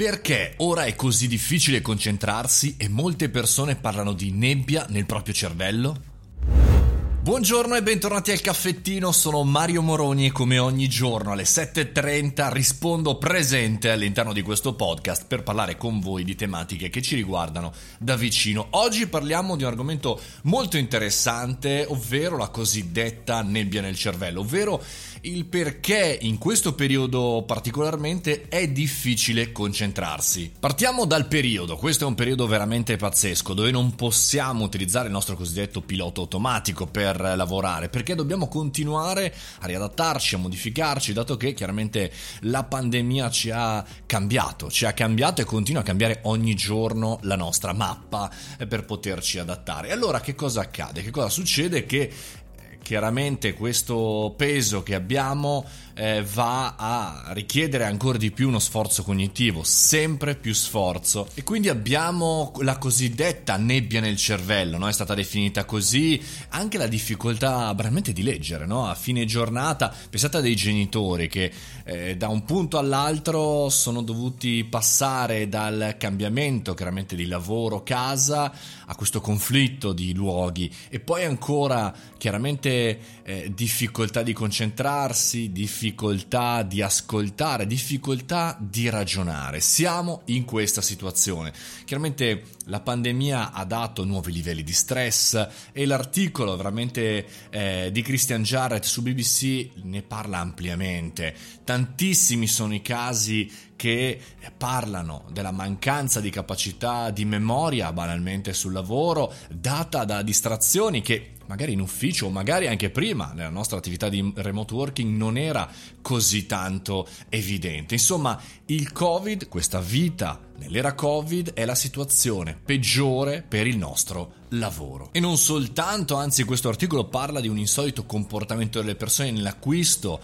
Perché ora è così difficile concentrarsi e molte persone parlano di nebbia nel proprio cervello? Buongiorno e bentornati al caffettino, sono Mario Moroni e come ogni giorno alle 7.30 rispondo presente all'interno di questo podcast per parlare con voi di tematiche che ci riguardano da vicino. Oggi parliamo di un argomento molto interessante, ovvero la cosiddetta nebbia nel cervello, ovvero il perché in questo periodo particolarmente è difficile concentrarsi. Partiamo dal periodo, questo è un periodo veramente pazzesco dove non possiamo utilizzare il nostro cosiddetto pilota automatico per lavorare perché dobbiamo continuare a riadattarci, a modificarci dato che chiaramente la pandemia ci ha cambiato, ci ha cambiato e continua a cambiare ogni giorno la nostra mappa per poterci adattare. Allora che cosa accade? Che cosa succede? Che chiaramente questo peso che abbiamo eh, va a richiedere ancora di più uno sforzo cognitivo, sempre più sforzo. E quindi abbiamo la cosiddetta nebbia nel cervello, no? è stata definita così, anche la difficoltà veramente di leggere, no? a fine giornata. Pensate a dei genitori che eh, da un punto all'altro sono dovuti passare dal cambiamento chiaramente di lavoro, casa, a questo conflitto di luoghi e poi ancora chiaramente eh, difficoltà di concentrarsi, difficoltà di ascoltare, difficoltà di ragionare. Siamo in questa situazione. Chiaramente la pandemia ha dato nuovi livelli di stress e l'articolo veramente eh, di Christian Jarrett su BBC ne parla ampiamente. Tantissimi sono i casi che parlano della mancanza di capacità di memoria banalmente sul lavoro data da distrazioni che magari in ufficio o magari anche prima nella nostra attività di remote working non era così tanto evidente. Insomma, il Covid, questa vita nell'era Covid è la situazione peggiore per il nostro lavoro. E non soltanto, anzi questo articolo parla di un insolito comportamento delle persone nell'acquisto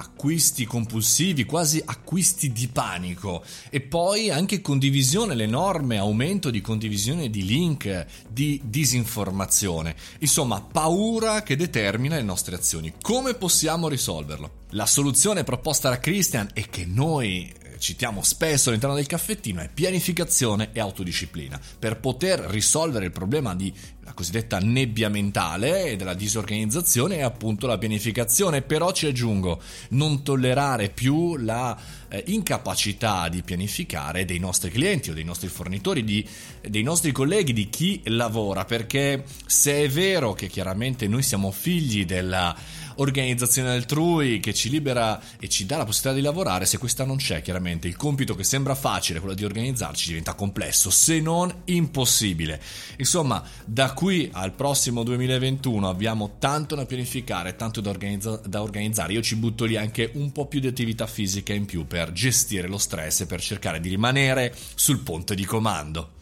acquisti compulsivi, quasi acquisti di panico e poi anche condivisione, l'enorme aumento di condivisione di link, di disinformazione, insomma paura che determina le nostre azioni. Come possiamo risolverlo? La soluzione proposta da Christian e che noi citiamo spesso all'interno del caffettino è pianificazione e autodisciplina. Per poter risolvere il problema di la cosiddetta nebbia mentale e della disorganizzazione è appunto la pianificazione, però ci aggiungo non tollerare più la eh, incapacità di pianificare dei nostri clienti o dei nostri fornitori, di, dei nostri colleghi, di chi lavora, perché se è vero che chiaramente noi siamo figli della organizzazione altrui che ci libera e ci dà la possibilità di lavorare, se questa non c'è, chiaramente il compito che sembra facile, quello di organizzarci, diventa complesso, se non impossibile. Insomma, da qui al prossimo 2021 abbiamo tanto da pianificare, tanto da, organizza- da organizzare. Io ci butto lì anche un po' più di attività fisica in più per gestire lo stress e per cercare di rimanere sul ponte di comando.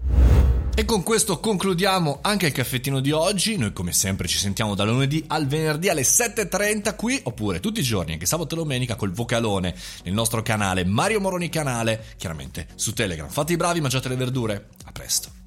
E con questo concludiamo anche il caffettino di oggi. Noi come sempre ci sentiamo da lunedì al venerdì alle 7.30 qui, oppure tutti i giorni, anche sabato e domenica, col vocalone nel nostro canale Mario Moroni Canale, chiaramente su Telegram. Fate i bravi, mangiate le verdure. A presto.